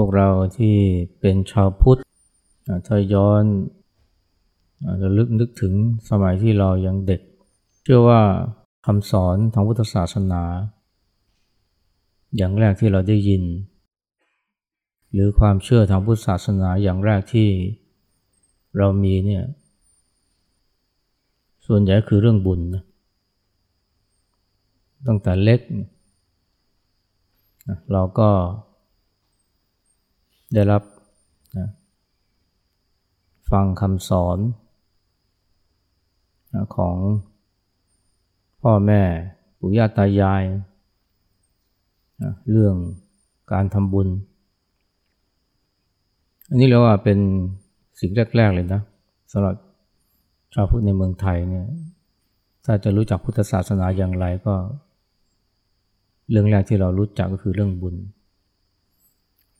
วกเราที่เป็นชาวพุทธถ้าย้อนจะลึกนึกถึงสมัยที่เรายังเด็ก เชื่อว่าคำสอนทางพุทธศาสนา อย่างแรกที่เราได้ยิน หรือความเชื่อทางพุทธศาสนาอย่างแรกที่เรามีเนี่ยส่วนใหญ่คือเรื่องบุญนะตั้งแต่เล็ก เราก็ ได้รับนะฟังคำสอนนะของพ่อแม่ปู่ย่าตายายนะเรื่องการทำบุญ อันนี้เรียกว่าเป็นสิ่งแรก ๆ เลยนะสำหรับชาวพุทธในเมืองไทยเนี่ยถ้าจะรู้จักพุทธศาสนาอย่างไรก็ เรื่องแรกที่เรารู้จักก็คือเรื่องบุญ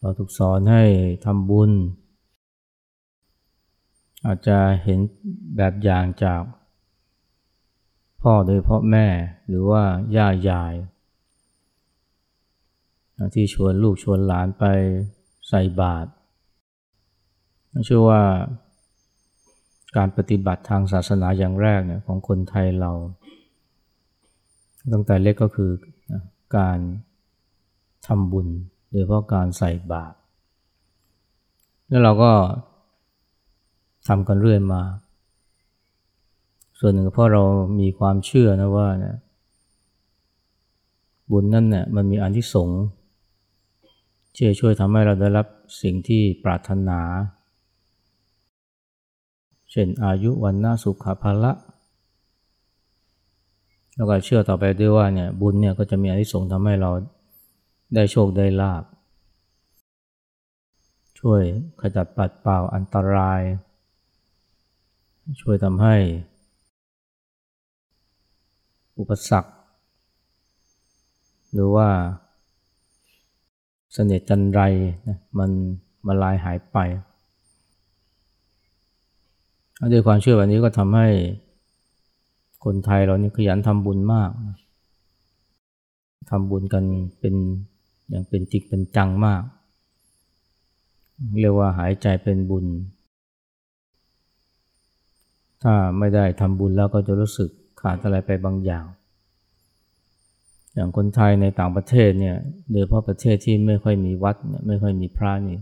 เราถูกสอนให้ทำบุญ อาจจะเห็นแบบอย่างจาก พ่อโดยพ่อแม่หรือว่าย่ายาย ที่ชวนลูกชวนหลานไปใส่บาตรเชื่อว่าการปฏิบัติทางศาสนาอย่างแรกเนี่ยของคนไทยเรา ตั้งแต่เล็กก็คือการทำบุญ ดยเพราะการใส่บาตรแล้วเราก็ทำกันเรื่อยมา ส่วนหนึ่งเพราะเรามีความเชื่อนะว่าเนี่ยบุญนั่นเนี่ยมันมีอันที่สงช่วยช่วยทำให้เราได้รับสิ่งที่ปรารถนา เช่นอายุวันนาสุขภาละ แล้วก็เชื่อต่อไปด้วยว่าเนี่ยบุญเนี่ยก็จะมีอันิสงส์ทำให้เรา ได้โชคได้ลาบ ช่วยขจัดปัดเป่าอันตราย ช่วยทำให้ อุปสรรค หรือว่าเสน่ห์จันไรนะมันมาลายหายไปด้วยความเชื่อแบบนี้ก็ทำให้คนไทยเรานี่ขยันทำบุญมาก ทำบุญกันเป็น อย่างเป็นจริงเป็นจังมาก เรียกว่าหายใจเป็นบุญ ถ้าไม่ได้ทำบุญแล้วก็จะรู้สึกขาดอะไรไปบางอย่าง อย่างคนไทยในต่างประเทศเนี่ยโดยเฉพาะประเทศที่ไม่ค่อยมีวัดไม่ค่อยมีพระนี่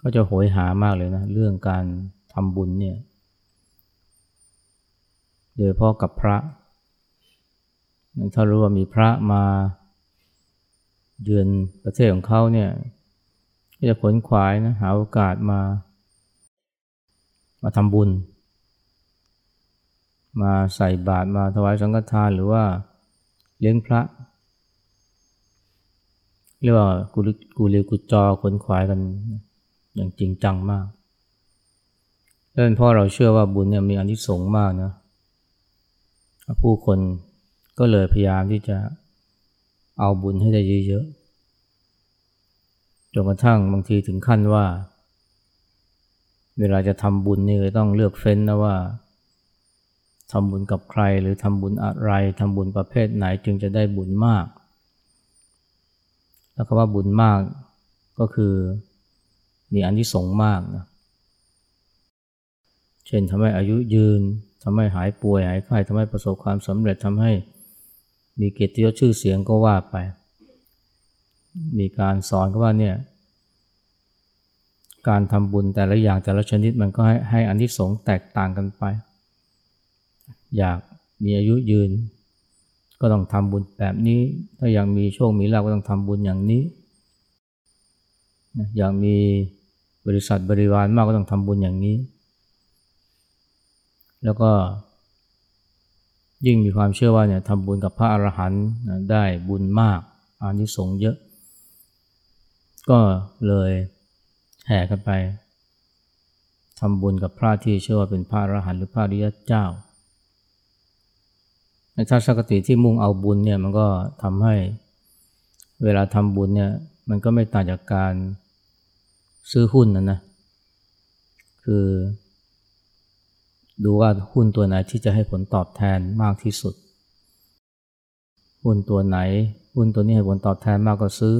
ก็จะโหยหามากเลยนะ เรื่องการทำบุญเนี่ยโดยเฉพ่อกับพระถ้ารู้ว่ามีพระมา เยือนประเทศของเขาเนี่ยก็จะขนขวายนะหาโอกาสมา มาทำบุญ มาใส่บาตรมาถวายสังฆทานหรือว่าเลี้ยงพระ เรียกว่ากูกูเรียกุจอขนขวายกันอย่างจริงจังมากและเป็นเพราะเราเชื่อว่าบุญเนี่ยมีอนิสงส์มากนะผู้คนก็เลยพยายามที่จะ เอาบุญให้ได้เยอะๆ จนกระทั่งบางทีถึงขั้นว่า เวลาจะทำบุญนี่ต้องเลือกเฟ้นนะว่าทำบุญกับใครหรือทำบุญอะไรทำบุญประเภทไหนจึงจะได้บุญมาก แล้วก็ว่าบุญมากก็คือมีอันที่สงมากนะ เช่นทำให้อายุยืนทำให้หายป่วยหายไข้ทำให้ประสบความสำเร็จทำให้ มีเกียรติยศชื่อเสียงก็ว่าไป มีการสอนก็ว่าเนี่ย การทำบุญแต่ละอย่างแต่ละชนิดมันก็ให้ให้อันที่สงแตกต่างกันไป อยากมีอายุยืน ก็ต้องทำบุญแบบนี้ ถ้าอยากมีโชคมีลาภก็ต้องทำบุญอย่างนี้ อยากมีบริษัทบริวารมากก็ต้องทำบุญอย่างนี้ แล้วก็ ยิ่งมีความเชื่อว่าเนี่ยทำบุญกับพระอรหันต์ได้บุญมากอานิสงส์เยอะ ก็เลยแห่กันไปทำบุญกับพระที่เชื่อว่าเป็นพระอรหันต์หรือพระริยเจ้าในทัศนคติที่มุ่งเอาบุญเนี่ยมันก็ทำให้เวลาทำบุญเนี่ยมันก็ไม่ต่างจากการซื้อหุ้นนะนะคือ ดูว่าหุ้นตัวไหนที่จะให้ผลตอบแทนมากที่สุด หุ้นตัวไหน หุ้นตัวนี้ให้ผลตอบแทนมากก็ซื้อ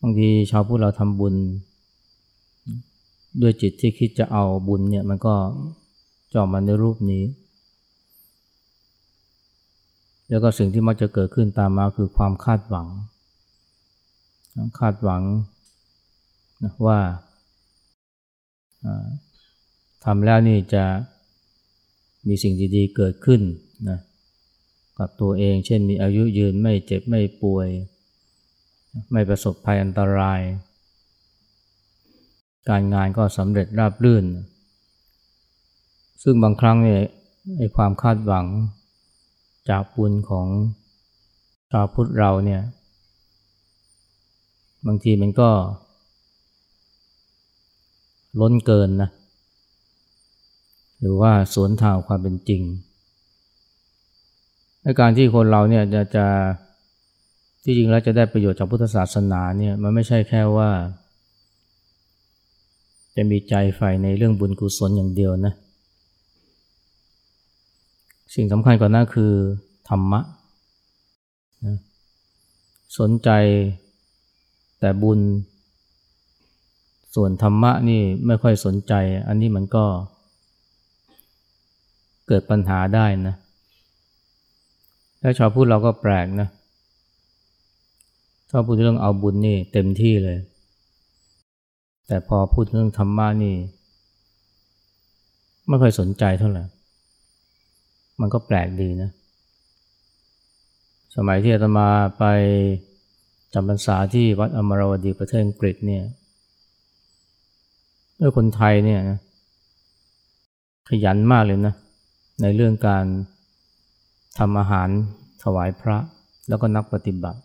บางทีชาวพุทธเราทำบุญ ด้วยจิตที่คิดจะเอาบุญเนี่ยมันก็จอมมันในรูปนี้ แล้วก็สิ่งที่มักจะเกิดขึ้นตามมาคือความคาดหวัง คาดหวังนะว่า ทำแล้วนี่จะมีสิ่งดีๆเกิดขึ้นนะกับตัวเอง เช่นมีอายุยืนไม่เจ็บไม่ป่วย ไม่ประสบภัยอันตราย การงานก็สำเร็จราบรื่น ซึ่งบางครั้งเนี่ยไอความคาดหวังจากบุญของชาวพุทธเราเนี่ยบางทีมันก็ล้นเกินนะ หรือว่าสวนทางความเป็นจริงในการที่คนเราเนี่ยจะจะที่จริงแล้วจะได้ประโยชน์จากพุทธศาสนาเนี่ยมันไม่ใช่แค่ว่า จะมีใจใฝ่ในเรื่องบุญกุศลอย่างเดียวนะสิ่งสำคัญกว่านั้นคือธรรมะนะสนใจแต่บุญ ส่วนธรรมะนี่ไม่ค่อยสนใจ อันนี้มันก็ เกิดปัญหาได้นะแล้วชาวพูดเราก็แปลกนะชอบพูดเรื่องเอาบุญนี่เต็มที่เลย แต่พอพูดเรื่องธรรมะนี่ไม่ค่อยสนใจเท่าไหร่มันก็แปลกดีนะ สมัยที่อาตมาไปจำพรรษาที่วัดอมรวดีประเทศอังกฤษเนี่ยเออคนไทยเนี่ยนะขยันมากเลยนะ ในเรื่องการทำอาหารถวายพระแล้วก็นักปฏิบัติ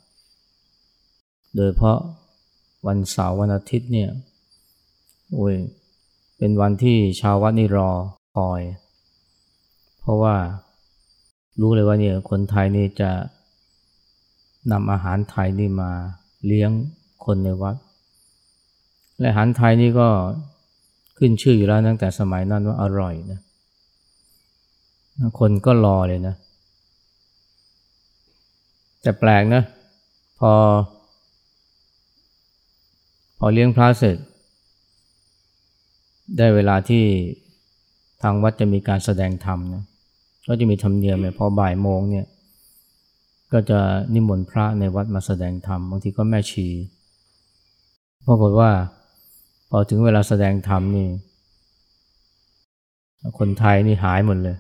โดยเพราะวันเสาร์วันอาทิตย์เนี่ยโอ้ยเป็นวันที่ชาววัดนี่รอคอย เพราะว่ารู้เลยว่าเนี่ยคนไทยนี่จะนำอาหารไทยนี่มาเลี้ยงคนในวัด และอาหารไทยนี่ก็ขึ้นชื่ออยู่แล้วตั้งแต่สมัยนั้นว่าอร่อยนะ คนก็รอเลยนะ แต่แปลกนะ พอ พอเลี้ยงพระเสร็จ ได้เวลาที่ทางวัดจะมีการแสดงธรรมนะก็จะมีธรรมเนียมเลยพอบ่ายโมงเนี่ย ก็จะนิมนต์พระในวัดมาแสดงธรรมบางทีก็แม่ชีปรากฏว่า พอถึงเวลาแสดงธรรมนี่ คนไทยนี่หายหมดเลย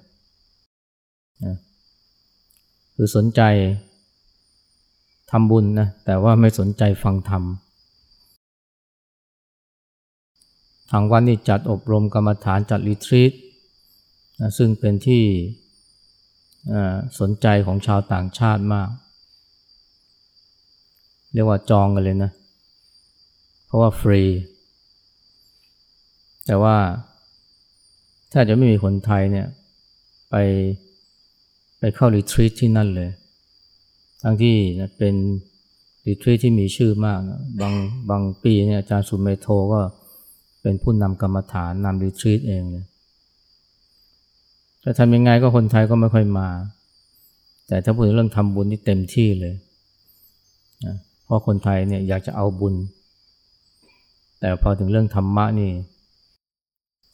นะคือสนใจทำบุญนะแต่ว่าไม่สนใจฟังธรรมทางวันนี่จัดอบรมกรรมฐานจัดรีทรีตนะซึ่งเป็นที่สนใจของชาวต่างชาติมาก เรียกว่าจองกันเลยนะ เพราะว่าฟรี แต่ว่าถ้าจะไม่มีคนไทยเนี่ยไป เข้ารีทรีตที่นั่นเลย ทั้งที่เป็นรีทรีตที่มีชื่อมากนะบางบางปีเนี่ยอาจารย์สุเมโทก็เป็นผู้นำกรรมฐานนำรีทรีตเองเลยจะทำยังไงก็คนไทยก็ไม่ค่อยมา แต่ถ้าพูดเรื่องทำบุญนี่เต็มที่เลยนะเพราะคนไทยเนี่ยอยากจะเอาบุญ แต่พอถึงเรื่องธรรมะนี่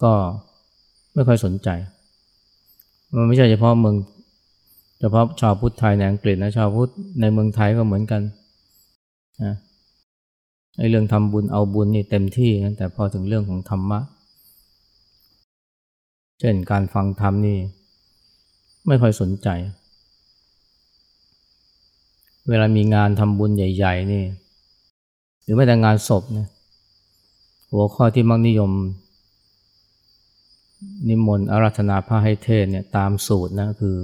ก็ไม่ค่อยสนใจ มันไม่ใช่เฉพาะเมือง เฉพาะชาวพุทธไทยในอังกฤษนะชาวพุทธในเมืองไทยก็เหมือนกันนะไอ้เรื่องทำบุญเอาบุญนี่เต็มที่นะแต่พอถึงเรื่องของธรรมะ เช่นการฟังธรรมนี่ ไม่ค่อยสนใจ เวลามีงานทำบุญใหญ่ ๆ นี่ หรือแม้แต่งานศพเนี่ยหัวข้อที่มักนิยม นิมนต์อาราธนาพระให้เทศเนี่ยตามสูตรนะคือ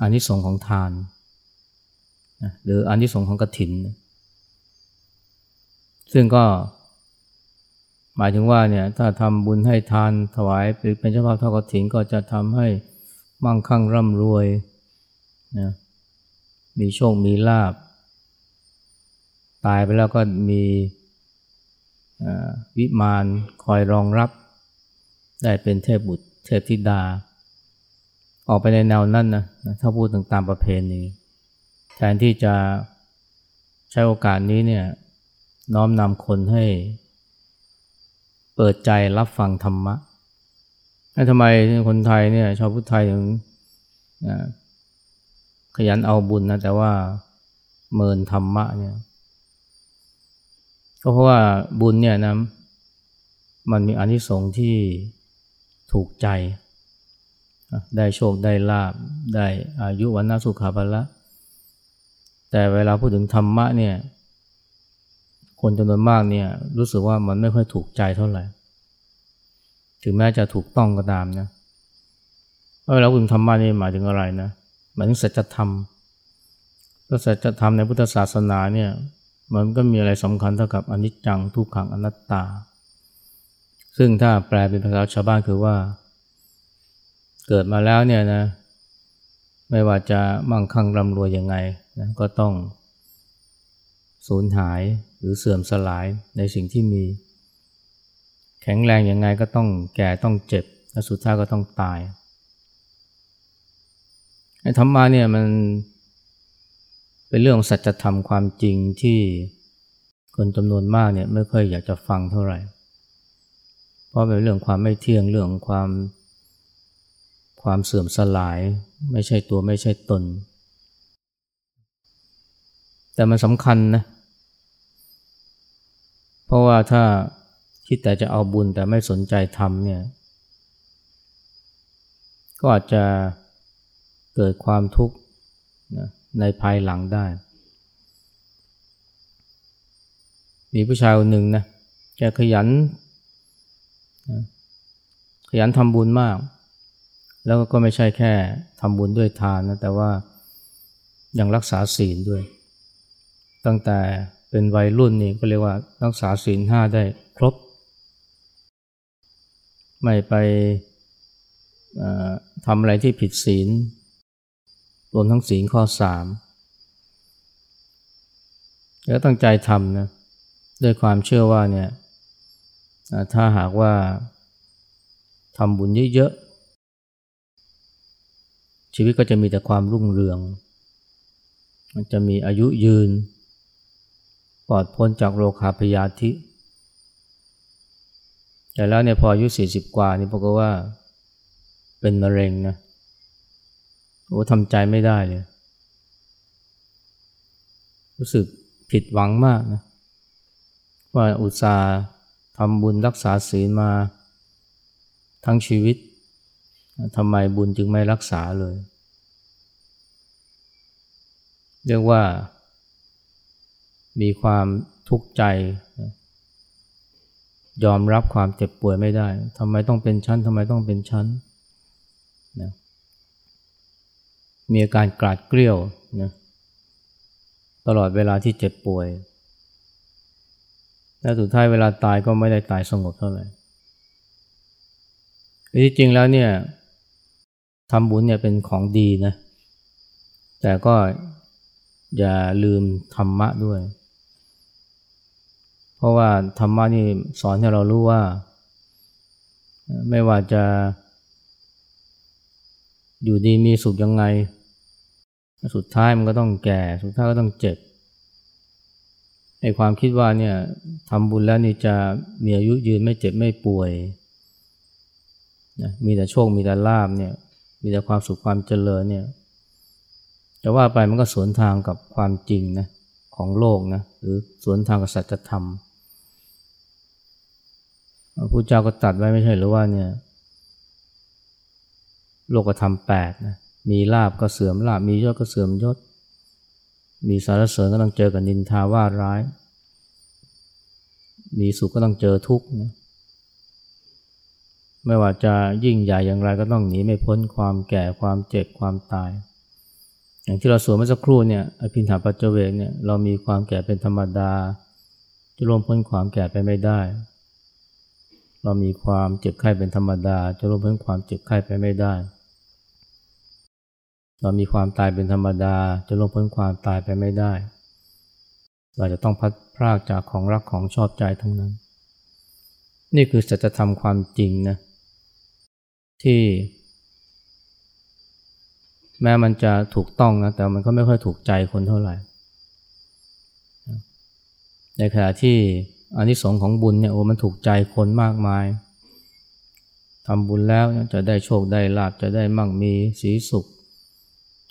อานิสงส์ของทานนะหรืออานิสงส์ของกฐินนะซึ่งก็ หมายถึงว่าเนี่ยถ้าทำบุญให้ทานถวายเป็นเจ้าภาพทอดกฐินก็จะทำให้มั่งคั่งร่ำรวยนะมีโชค มีลาบ ตายไปแล้วก็มีวิมานคอยรองรับ ได้เป็นเทพบุตรเทพธิดา ออกไปในแนวนั้นนะถ้าพูดถึงตามประเพณีแทนที่จะใช้โอกาสนี้เนี่ยน้อมนำคนให้ เปิดใจรับฟังธรรมะทำไมคนไทยเนี่ยชาวพุทธไทยถึงขยันเอาบุญนะแต่ว่าเมินธรรมะเนี่ยก็เพราะว่าบุญเนี่ยนะมันมีอนิสงส์ที่ถูกใจ ได้โชคได้ลาบได้อายุวันนาสุขาภละ แต่เวลาพูดถึงธรรมะเนี่ย คนจำนวนมากเนี่ยรู้สึกว่ามันไม่ค่อยถูกใจเท่าไหร่ ถึงแม้จะถูกต้องก็ตามนะเวลาพูดถึงธรรมะนี่หมายถึงอะไรนะหมายถึงสัจธรรมก็สัจธรรมในพุทธศาสนาเนี่ยมันก็มีอะไรสำคัญเท่ากับอนิจจังทุกขังอนัตตา ซึ่งถ้าแปลเป็นภาษาชาวบ้านคือว่า เกิดมาแล้วเนี่ยนะ ไม่ว่าจะมั่งคั่งร่ำรวยยังไงนะก็ต้องสูญหายหรือเสื่อมสลายในสิ่งที่มี แข็งแรงยังไงก็ต้องแก่ต้องเจ็บและสุดท้ายก็ต้องตายไอ้ธรรมะเนี่ยมันเป็นเรื่องสัจธรรมความจริงที่คนจำนวนมากเนี่ยไม่ค่อยอยากจะฟังเท่าไหร่ เพราะเป็นเรื่องความไม่เที่ยงเรื่องความ ความเสื่อมสลาย ไม่ใช่ตัวไม่ใช่ตน แต่มันสำคัญนะ เพราะว่าถ้าคิดแต่จะเอาบุญแต่ไม่สนใจทำเนี่ย ก็อาจจะเกิดความทุกข์ในภายหลังได้ มีผู้ชายคนหนึ่งนะแกขยัน ขยันทำบุญมาก แล้วก็ไม่ใช่แค่ทำบุญด้วยทานนะแต่ว่ายังรักษาศีลด้วย ตั้งแต่เป็นวัยรุ่นนี่ก็เรียกว่ารักษาศีลห้าได้ครบ ไม่ไปทำอะไรที่ผิดศีล รวมทั้งศีลข้อสามแล้วตั้งใจทำนะด้วยความเชื่อว่าเนี่ยถ้าหากว่าทำบุญเยอะ ชีวิตก็จะมีแต่ความรุ่งเรือง มันจะมีอายุยืน ปลอดพ้นจากโรคาพยาธิ แต่แล้วเนี่ยพออายุสี่สิบกว่านี่พรากว่าเป็นมะเร็งนะโอ้ทำใจไม่ได้เลย รู้สึกผิดหวังมากนะว่าอุตส่าห์ทำบุญรักษาศีลมาทั้งชีวิต ทำไมบุญจึงไม่รักษาเลย เรียกว่า มีความทุกข์ใจ ยอมรับความเจ็บป่วยไม่ได้ทำไมต้องเป็นชั้นทำไมต้องเป็นชั้นนะมีอาการกราดเกลียวนะตลอดเวลาที่เจ็บป่วย และสุดท้ายเวลาตายก็ไม่ได้ตายสงบเท่าไหร่ที่จริงแล้วเนี่ย ทำบุญเนี่ยเป็นของดีนะ แต่ก็อย่าลืมธรรมะด้วย เพราะว่าธรรมะนี่สอนให้เรารู้ว่า ไม่ว่าจะ อยู่ดีมีสุขยังไง สุดท้ายมันก็ต้องแก่ สุดท้ายก็ต้องเจ็บไอ้ความคิดว่าเนี่ยทำบุญแล้วนี่จะมีอายุยืนไม่เจ็บไม่ป่วยนะมีแต่โชคมีแต่ลาบเนี่ย มีแต่ความสุขความเจริญเนี่ยจะว่าไปมันก็สวนทางกับความจริงนะของโลกนะหรือสวนทางกับสัจธรรมพระพุทธเจ้าก็ตัดไว้ไม่ใช่หรือว่าเนี่ย โลกธรรมแปดนะมีลาบก็เสื่อมลาบมียศก็เสื่อมยศ มีสารเสริญก็ต้องเจอกับนินทาว่าร้าย มีสุขก็ต้องเจอทุกข์นะ ไม่ว่าจะยิ่งใหญ่อย่างไรก็ต้องหนีไม่พ้นความแก่ความเจ็บความตาย อย่างที่เราสวดเมื่อสักครู่เนี่ยอภินหาปัจเจเวกเนี่ยเรามีความแก่เป็นธรรมดา จะร่วมพ้นความแก่ไปไม่ได้ เรามีความเจ็บไข้เป็นธรรมดา จะร่วมพ้นความเจ็บไข้ไปไม่ได้ เรามีความตายเป็นธรรมดา จะลงพ้นความตายไปไม่ได้ เราจะต้องพัดพรากจากของรักของชอบใจทั้งนั้น นี่คือสัจธรรมความจริงนะ ที่ แม้มันจะถูกต้องนะแต่มันก็ไม่ค่อยถูกใจคนเท่าไหร่ ในขณะที่อานิสงส์ของบุญเนี่ยโอ้มันถูกใจคนมากมายทำบุญแล้วจะได้โชคได้ลาบจะได้มั่งมีสีสุข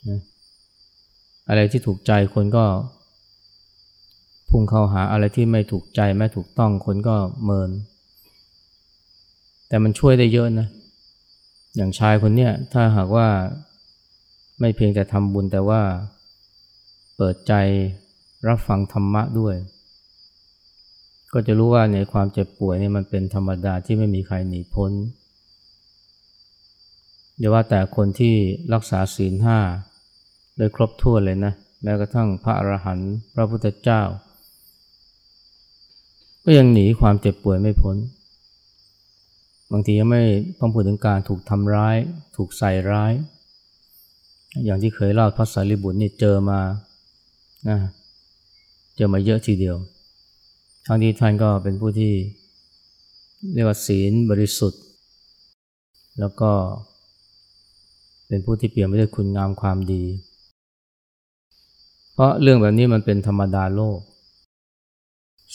นะอะไรที่ถูกใจคนก็พุ่งเข้าหาอะไรที่ไม่ถูกใจไม่ถูกต้องคนก็เมิน แต่มันช่วยได้เยอะนะ อย่างชายคนเนี้ยถ้าหากว่าไม่เพียงแต่ทำบุญแต่ว่าเปิดใจรับฟังธรรมะด้วย ก็จะรู้ว่าในความเจ็บป่วยนี่มันเป็นธรรมดาที่ไม่มีใครหนีพ้นเดี๋ยวว่าแต่คนที่รักษาศีลห้าโดยครบถ้วนเลยนะ แม้กระทั่งพระอรหันต์พระพุทธเจ้า ก็ยังหนีความเจ็บป่วยไม่พ้น บางทียังไม่ต้องพูดถึงการถูกทำร้าย ถูกใส่ร้าย อย่างที่เคยเล่าพระสารีบุตรนี่เจอมานะเจอมาเยอะทีเดียว ทั้งที่ท่านก็เป็นผู้ที่เรียกว่าศีลบริสุทธิ์ แล้วก็เป็นผู้ที่เปลี่ยนไปด้วยคุณงามความดี เพราะเรื่องแบบนี้มันเป็นธรรมดาโลก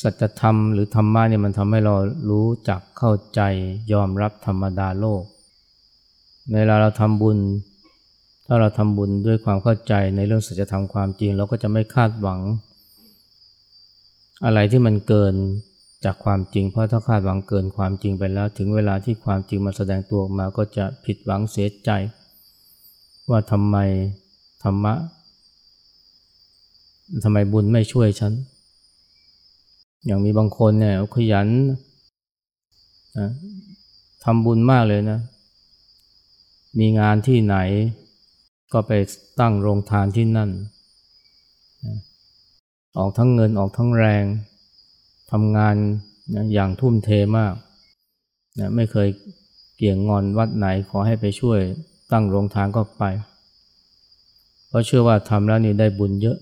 สัจธรรมหรือธรรมะเนี่ยมันทำให้เรารู้จักเข้าใจยอมรับธรรมดาโลก ในเวลาเราทำบุญ ถ้าเราทำบุญด้วยความเข้าใจในเรื่องสัจธรรมความจริง เราก็จะไม่คาดหวัง อะไรที่มันเกินจากความจริง เพราะถ้าคาดหวังเกินความจริงไปแล้ว ถึงเวลาที่ความจริงมาแสดงตัวออกมาก็จะผิดหวังเสียใจ ว่าทำไมธรรมะทำไมบุญไม่ช่วยฉัน อย่างมีบางคนเนี่ยขยันนะทำบุญมากเลยนะ มีงานที่ไหน ก็ไปตั้งโรงทานที่นั่นนะออกทั้งเงินออกทั้งแรงทำงานนะอย่างทุ่มเทมากนะไม่เคยเกี่ยงงอนวัดไหนขอให้ไปช่วยตั้งโรงทานก็ไป เพราะเชื่อว่าทำแล้วนี่ได้บุญเยอะ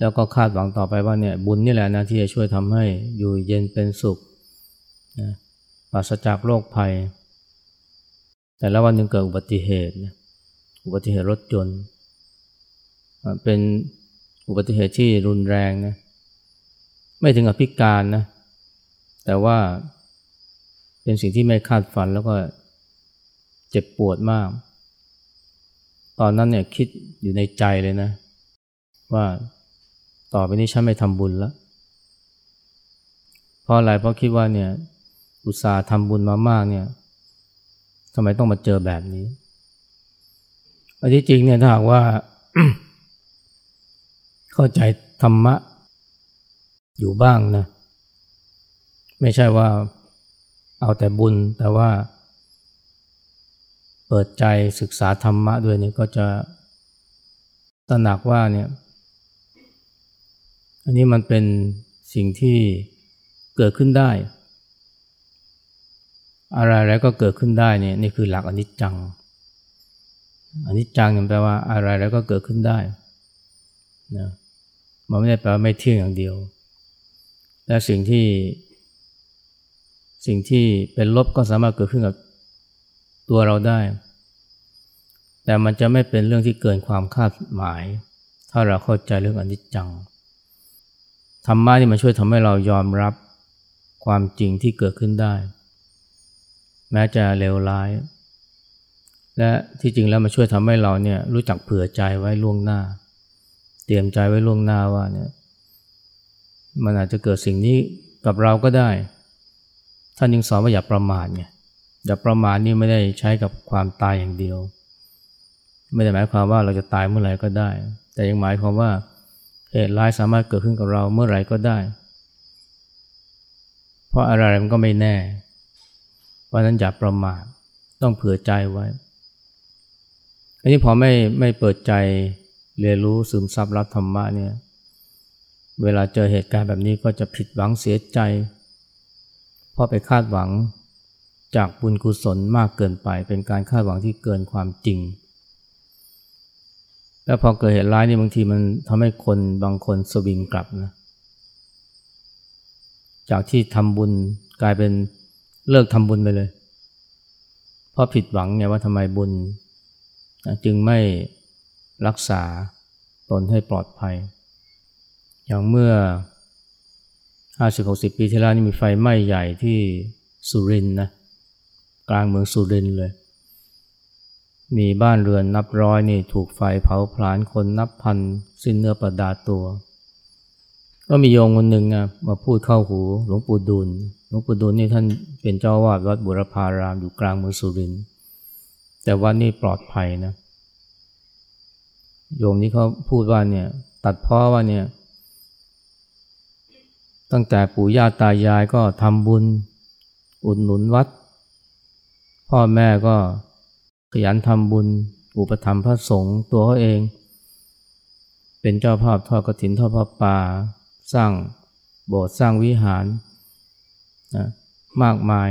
แล้วก็คาดหวังต่อไปว่าเนี่ยบุญนี่แหละนะที่จะช่วยทำให้อยู่เย็นเป็นสุขนะปราศจากโรคภัย แต่แล้ววันหนึ่งเกิดอุบัติเหตุนะอุบัติเหตุรถยนต์เป็นอุบัติเหตุที่รุนแรงนะไม่ถึงกับพิการนะแต่ว่าเป็นสิ่งที่ไม่คาดฝันแล้วก็เจ็บปวดมาก ตอนนั้นเนี่ยคิดอยู่ในใจเลยนะ ว่า ต่อไปนี้ฉันไม่ทำบุญล้วเพราะอะไรเพราะคิดว่าเนี่ยอุตส่าห์ทำบุญมามากเนี่ยทำไมต้องมาเจอแบบนี้อันที่จริงเนี่ยถ้าหากว่า เข้าใจธรรมะ อยู่บ้างนะ ไม่ใช่ว่าเอาแต่บุญแต่ว่า เปิดใจศึกษาธรรมะด้วยเนี่ยก็จะตระหนักว่าเนี่ย อันนี้มันเป็นสิ่งที่เกิดขึ้นได้ อะไรๆก็เกิดขึ้นได้เนี่ยนี่คือหลักอนิจจังอนิจจังเนี่ยแปลว่าอะไรแล้วก็เกิดขึ้นได้นะมันไม่ได้แปลว่าไม่เที่ยงอย่างเดียว และสิ่งที่สิ่งที่เป็นลบก็สามารถเกิดขึ้นกับตัวเราได้ แต่มันจะไม่เป็นเรื่องที่เกินความคาดหมาย ถ้าเราเข้าใจเรื่องอนิจจัง ธรรมะนี่มันช่วยทำให้เรายอมรับความจริงที่เกิดขึ้นได้ แม้จะเลวร้าย และที่จริงแล้วมันช่วยทำให้เราเนี่ยรู้จักเผื่อใจไว้ล่วงหน้า เตรียมใจไว้ล่วงหน้าว่าเนี่ยมันอาจจะเกิดสิ่งนี้กับเราก็ได้ ท่านยังสอนว่าอย่าประมาทไงอย่าประมาทนี่ไม่ได้ใช้กับความตายอย่างเดียว ไม่ได้หมายความว่าเราจะตายเมื่อไหร่ก็ได้ แต่ยังหมายความว่า เหตุร้ายสามารถเกิดขึ้นกับเราเมื่อไหร่ก็ได้ เพราะอะไรมันก็ไม่แน่ เพราะนั้นอย่าประมาทต้องเผื่อใจไว้ อันนี้พอไม่ไม่เปิดใจเรียนรู้ซึมซับรับธรรมะเนี่ย เวลาเจอเหตุการณ์แบบนี้ก็จะผิดหวังเสียใจ เพราะไปคาดหวังจากบุญกุศลมากเกินไป เป็นการคาดหวังที่เกินความจริง แล้วพอเกิดเหตุร้ายนี่บางทีมันทำให้คนบางคนสวิงกลับนะจากที่ทำบุญกลายเป็นเลิกทำบุญไปเลย เพราะผิดหวังไงว่าทำไมบุญ จึงไม่รักษาตนให้ปลอดภัย อย่างเมื่อห้าสิบหกสิบปีที่แล้วนี่มีไฟไหม้ใหญ่ที่สุรินทร์นะกลางเมืองสุรินทร์เลย มีบ้านเรือนนับร้อยนี่ถูกไฟเผาผลาญคนนับพันสิ้นเนื้อประดาตัว ก็มีโยงคนหนึ่งนะมาพูดเข้าหูหลวงปู่ดูลหลวงปู่ดูลนี่ท่านเป็นเจ้าวาดวัดบุรพารามอยู่กลางเมืองสุรินทร์แต่วัดนี่ปลอดภัยนะ โยมที่เขาพูดว่าเนี่ยตัดพ้อว่าเนี่ย ตั้งแต่ปู่ย่าตายายก็ทำบุญอุดหนุนวัด พ่อแม่ก็ ยันทำบุญ อุปถัมภ์พระสงฆ์ตัวเขาเอง เป็นเจ้าภาพทอดกฐินทอดพระป่า สร้างโบสถ์สร้างวิหารนะมากมาย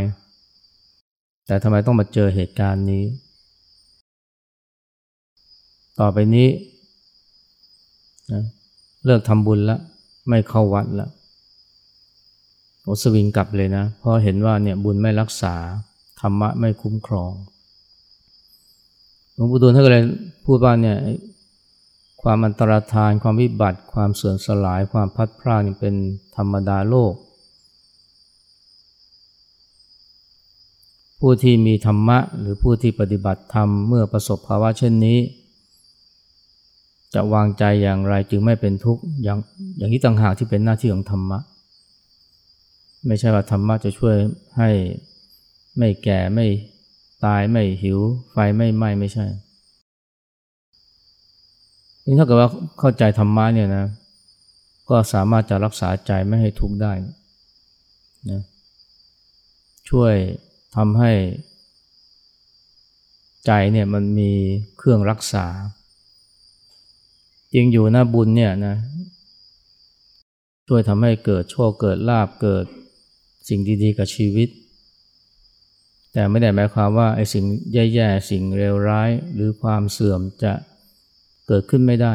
แต่ทำไมต้องมาเจอเหตุการณ์นี้ ต่อไปนี้นะเลิกทำบุญแล้วไม่เข้าวัดแล้วโอสวิงกลับเลยนะเพราะเห็นว่าเนี่ยบุญไม่รักษา ธรรมะไม่คุ้มครอง หลวงปู่ดูลท่านก็เลยพูดว่าเนี่ยความอันตรธานความวิบัติ ความเสื่อมสลาย ความพัดพลาดนี่เป็นธรรมดาโลก ผู้ที่มีธรรมะ หรือผู้ที่ปฏิบัติธรรม เมื่อประสบภาวะเช่นนี้ จะวางใจอย่างไรจึงไม่เป็นทุกข์อย่างอย่างนี้ต่างหากที่เป็นหน้าที่ของธรรมะ ไม่ใช่ว่าธรรมะจะช่วยให้ไม่แก่ไม่ ตายไม่หิว ไฟไม่ไหม้ไม่ใช่ นี่ถ้าเกิดว่าเข้าใจธรรมะเนี่ยนะ ก็สามารถจะรักษาใจไม่ให้ทุกข์ได้นะช่วยทำให้ใจเนี่ยมันมีเครื่องรักษา จริงอยู่นะบุญเนี่ยนะ ช่วยทำให้เกิดโชคเกิดลาบเกิดสิ่งดีๆกับชีวิต แต่ไม่ได้หมายความว่าไอ้สิ่งแย่ๆ สิ่งเลวร้าย หรือความเสื่อมจะเกิดขึ้นไม่ได้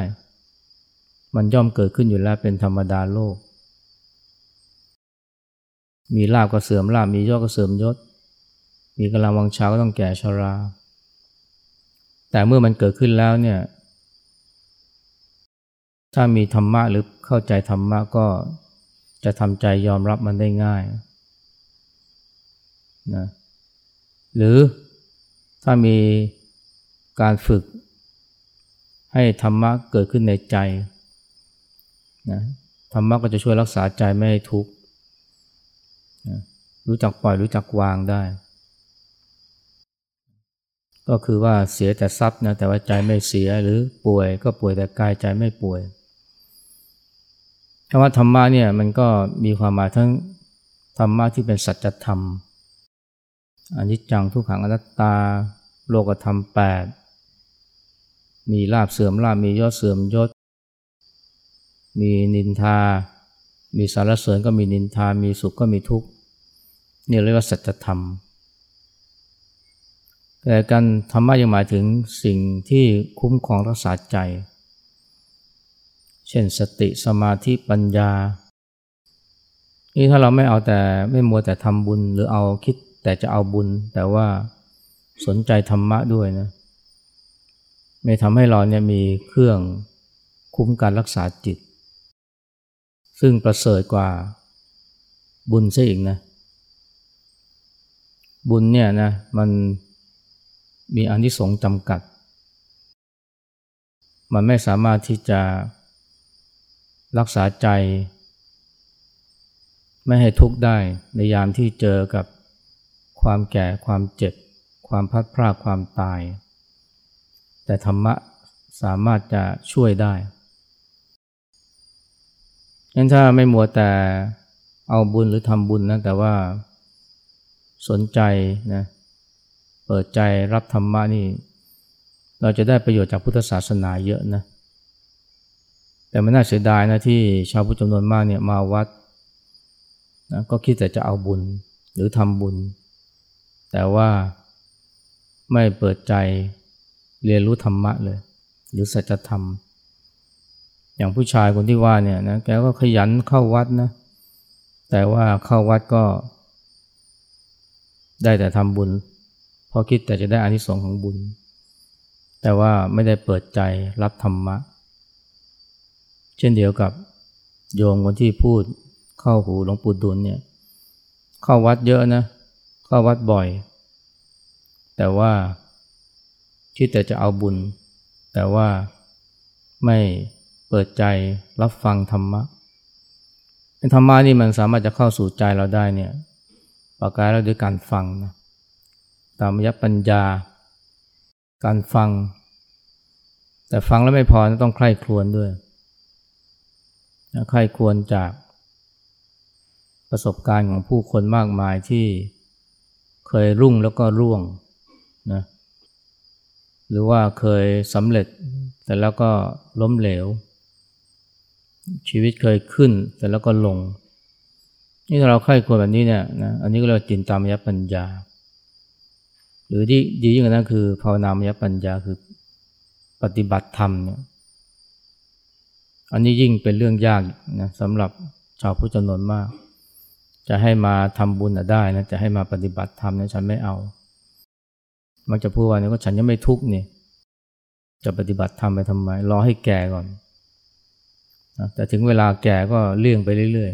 มันย่อมเกิดขึ้นอยู่แล้วเป็นธรรมดาโลก มีลาบก็เสื่อมลาบมียศก็เสื่อมยศ มีกำลังวังชาก็ต้องแก่ชรา แต่เมื่อมันเกิดขึ้นแล้วเนี่ย ถ้ามีธรรมะหรือเข้าใจธรรมะก็จะทำใจยอมรับมันได้ง่ายนะ หรือถ้ามีการฝึกให้ธรรมะเกิดขึ้นในใจนะธรรมะก็จะช่วยรักษาใจไม่ให้ทุกข์นะรู้จักปล่อยรู้จักวางได้ ก็คือว่าเสียแต่ทรัพย์นะแต่ว่าใจไม่เสียหรือป่วยก็ป่วยแต่กายใจไม่ป่วยคำว่าธรรมะเนี่ยมันก็มีความหมายทั้งธรรมะที่เป็นสัจธรรม อนิจจังทุกขังอนัตตา โลกธรรมแปดมีลาบเสื่อมลาบมียอดเสื่อมยศ มีนินทา มีสารเสริญก็มีนินทา มีสุขก็มีทุกข์นี่เรียกว่าสัจธรรม แต่การธรรมะยังหมายถึงสิ่งที่คุ้มครองรักษาใจ เช่นสติสมาธิปัญญา นี่ถ้าเราไม่เอาแต่ไม่มัวแต่ทำบุญหรือเอาคิด แต่จะเอาบุญ แต่ว่าสนใจธรรมะด้วยนะไม่ทำให้เราเนี่ยมีเครื่องคุ้มการรักษาจิต ซึ่งประเสริฐกว่าบุญซะอีกนะ บุญเนี่ยนะมันมีอนิสงส์จำกัด มันไม่สามารถที่จะรักษาใจ ไม่ให้ทุกข์ได้ในยามที่เจอกับ ความแก่ความเจ็บ ความพัดพรากความตาย แต่ธรรมะสามารถจะช่วยได้งั้นถ้าไม่มัวแต่เอาบุญหรือทำบุญนะแต่ว่าสนใจนะเปิดใจรับธรรมะนี่ เราจะได้ประโยชน์จากพุทธศาสนาเยอะนะแต่มันน่าเสียดายนะที่ชาวพุทธจำนวนมากเนี่ยมาวัดนะก็คิดแต่จะเอาบุญหรือทำบุญ แต่ว่าไม่เปิดใจเรียนรู้ธรรมะเลย หรือสัจธรรม อย่างผู้ชายคนที่ว่าเนี่ยนะแกก็ขยันเข้าวัดนะ แต่ว่าเข้าวัดก็ ได้แต่ทำบุญเพราะคิดแต่จะได้อานิสงส์ของบุญ แต่ว่าไม่ได้เปิดใจรับธรรมะ เช่นเดียวกับโยมคนที่พูดเข้าหูหลวงปู่ดุลเนี่ย เข้าวัดเยอะนะ เข้าวัดบ่อย แต่ว่าคิดแต่จะเอาบุญ แต่ว่าไม่เปิดใจรับฟังธรรมะธรรมะนี่มันสามารถจะเข้าสู่ใจเราได้เนี่ยประการเราด้วยการฟังนะตามยปัญญา การฟัง แต่ฟังแล้วไม่พอต้องใคร่ครวญด้วยใคร่ครวญจากประสบการณ์ของผู้คนมากมายที่ เคยรุ่งแล้วก็ร่วงนะหรือว่าเคยสำเร็จแต่แล้วก็ล้มเหลว ชีวิตเคยขึ้นแต่แล้วก็ลง นี่ถ้าเราใคร่ควรแบบนี้เนี่ยนะอันนี้ก็เรียกว่าจินตามยปัญญา หรือที่ดียิ่งกว่านั้นคือภาวนามยปัญญาคือปฏิบัติธรรมเนี่ยอันนี้ยิ่งเป็นเรื่องยากนะสำหรับชาวพุทธจำนวนมาก จะให้มาทำบุญได้นะจะให้มาปฏิบัติธรรมเนี่ยฉันไม่เอา มักจะพูดว่าเนี่ยก็ฉันยังไม่ทุกข์นี่จะปฏิบัติธรรมไปทำไม รอให้แก่ก่อนนะแต่ถึงเวลาแก่ก็เลี่ยงไปเรื่อย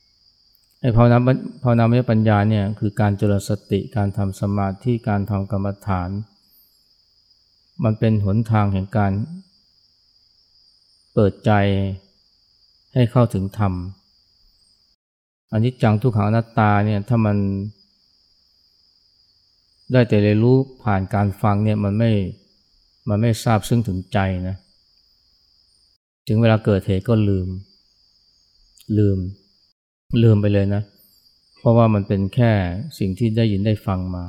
ๆไอ้ภาวนาภาวนามยปัญญาเนี่ยคือการเจริญสติการทำสมาธิการทำกรรมฐาน มันเป็นหนทางแห่งการ เปิดใจให้เข้าถึงธรรม อันนี้จังทุกขังอนัตตาเนี่ยถ้ามัน ได้แต่เรียนรู้ผ่านการฟังเนี่ยมันไม่มันไม่ทราบซึ่งถึงใจนะ ถึงเวลาเกิดเหตุก็ลืม ลืม ลืมไปเลยนะ เพราะว่ามันเป็นแค่สิ่งที่ได้ยินได้ฟังมา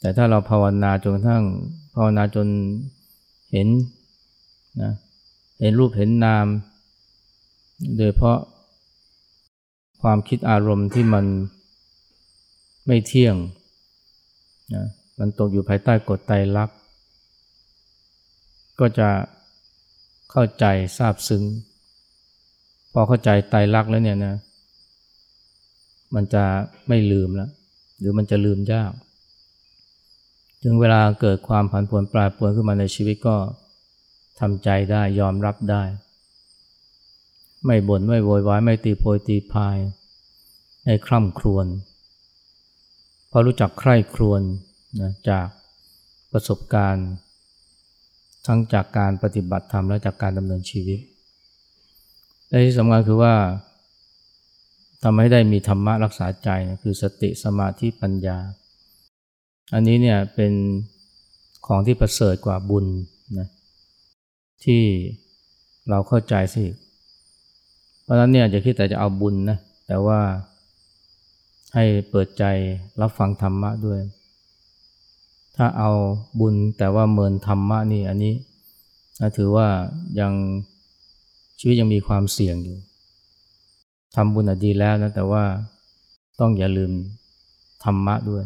แต่ถ้าเราภาวนาจนกระทั่งภาวนาจนเห็นนะเห็นรูปเห็นนาม โดยเพราะ ความคิดอารมณ์ที่มันไม่เที่ยงนะมันตกอยู่ภายใต้กฎไตรลักษณ์ก็จะเข้าใจทราบซึ้ง พอเข้าใจไตรลักษณ์แล้วเนี่ยนะมันจะไม่ลืมแล้วหรือมันจะลืมยากถึงเวลาเกิดความผันผวนปลายปวนขึ้นมาในชีวิตก็ทำใจได้ยอมรับได้ ไม่บน่นไม่โวยวายไม่ตีโพยตีพายให้คร่ำครวญพอรู้จักใคร่ครวญนะจากประสบการณ์ ทั้งจากการปฏิบัติธรรมและจากการดำเนินชีวิตและที่สำคัญคือว่าทำให้ได้มีธรรมะรักษาใจนะคือสติสมาธิปัญญา อันนี้เนี่ยเป็นของที่ประเสริฐกว่าบุญนะที่เราเข้าใจสิ ราะฉะนั้นเนี่ยจะคิดแต่จะเอาบุญนะ แต่ว่าให้เปิดใจรับฟังธรรมะด้วย ถ้าเอาบุญแต่ว่าเมินธรรมะนี่อันนี้ถือว่ายังชีวิตยังมีความเสี่ยงอยู่ทำบุญดีแล้วนะแต่ว่าต้องอย่าลืมธรรมะด้วย